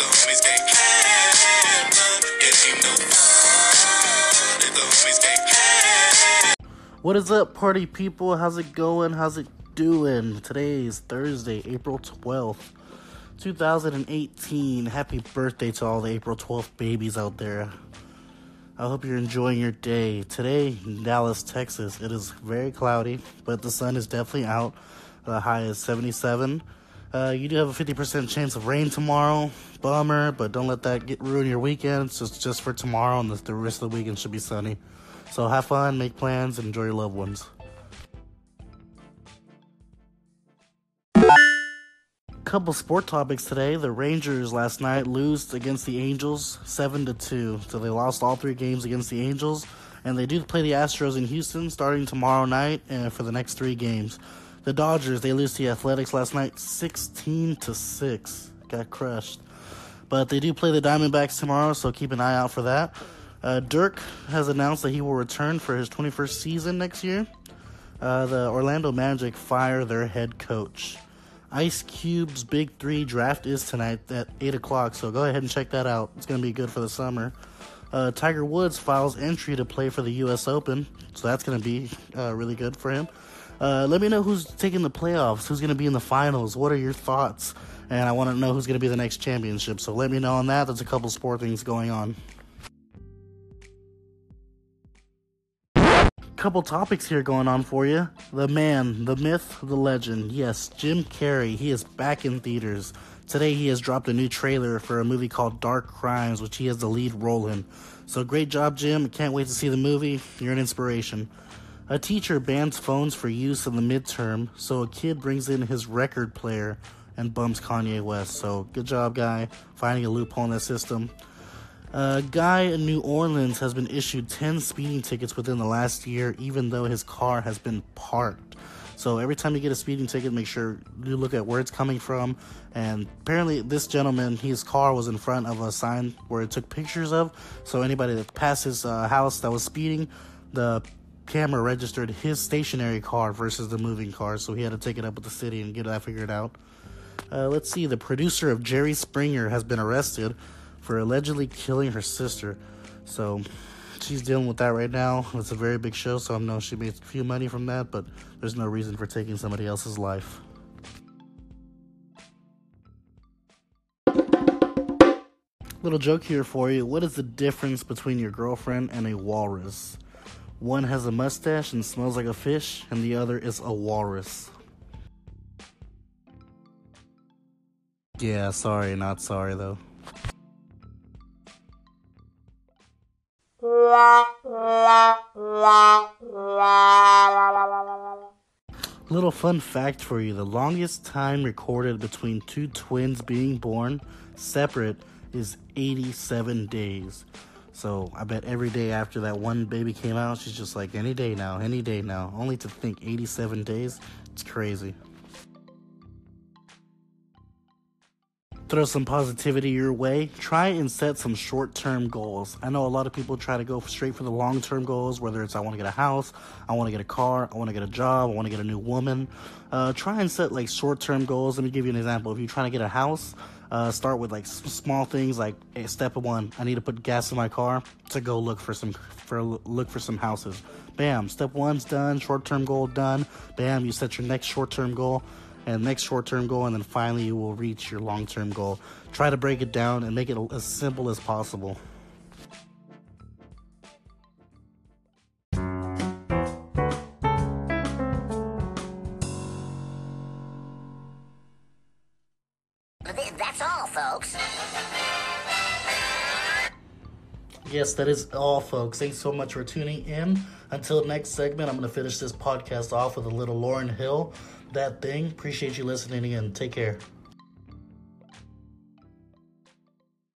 the homies. What is up, party people? How's it going? How's it doing? Today is Thursday, April 12th, 2018. Happy birthday to all the April 12th babies out there. I hope you're enjoying your day. Today in Dallas, Texas, it is very cloudy, but the sun is definitely out. The high is 77. Uh, you do have a 50% chance of rain tomorrow. Bummer, but don't let that get ruin your weekend. It's just, just for tomorrow, and the, the rest of the weekend should be sunny. So have fun, make plans, and enjoy your loved ones. Couple sport topics today. The Rangers last night lose against the Angels seven to two. So they lost all three games against the Angels, and they do play the Astros in Houston starting tomorrow night uh, for the next three games. The Dodgers they lose to the Athletics last night sixteen to six. Got crushed. But they do play the Diamondbacks tomorrow, so keep an eye out for that. Uh, Dirk has announced that he will return for his 21st season next year. Uh, the Orlando Magic fire their head coach. Ice Cube's Big Three draft is tonight at 8 o'clock, so go ahead and check that out. It's going to be good for the summer. Uh, Tiger Woods files entry to play for the U.S. Open, so that's going to be uh, really good for him. Uh, let me know who's taking the playoffs, who's going to be in the finals. What are your thoughts? And I want to know who's going to be the next championship, so let me know on that. There's a couple sport things going on. couple topics here going on for you. The man, the myth, the legend. Yes, Jim Carrey. He is back in theaters. Today he has dropped a new trailer for a movie called Dark Crimes, which he has the lead role in. So great job, Jim. Can't wait to see the movie. You're an inspiration. A teacher bans phones for use in the midterm, so a kid brings in his record player and bums Kanye West. So good job, guy, finding a loophole in the system. A guy in New Orleans has been issued 10 speeding tickets within the last year, even though his car has been parked. So every time you get a speeding ticket, make sure you look at where it's coming from. And apparently, this gentleman, his car was in front of a sign where it took pictures of. So anybody that passed his uh, house that was speeding, the camera registered his stationary car versus the moving car. So he had to take it up with the city and get that figured out. Uh, let's see, the producer of Jerry Springer has been arrested for allegedly killing her sister. So she's dealing with that right now. It's a very big show, so I know she made a few money from that, but there's no reason for taking somebody else's life. Little joke here for you. What is the difference between your girlfriend and a walrus? One has a mustache and smells like a fish, and the other is a walrus. Yeah, sorry, not sorry though. Little fun fact for you the longest time recorded between two twins being born separate is 87 days. So I bet every day after that one baby came out, she's just like, any day now, any day now. Only to think 87 days, it's crazy. Throw some positivity your way. Try and set some short term goals. I know a lot of people try to go straight for the long term goals, whether it's I want to get a house, I want to get a car, I want to get a job, I want to get a new woman. Uh, try and set like short term goals. Let me give you an example. If you're trying to get a house, uh, start with like small things like hey, step one, I need to put gas in my car to go look for some for look for some houses. Bam, step one's done, short term goal done. Bam, you set your next short term goal and next short term goal, and then finally you will reach your long term goal. Try to break it down and make it as simple as possible. That's all, folks. Yes, that is all, folks. Thanks so much for tuning in. Until next segment, I'm going to finish this podcast off with a little Lauryn Hill. That thing. Appreciate you listening and take care.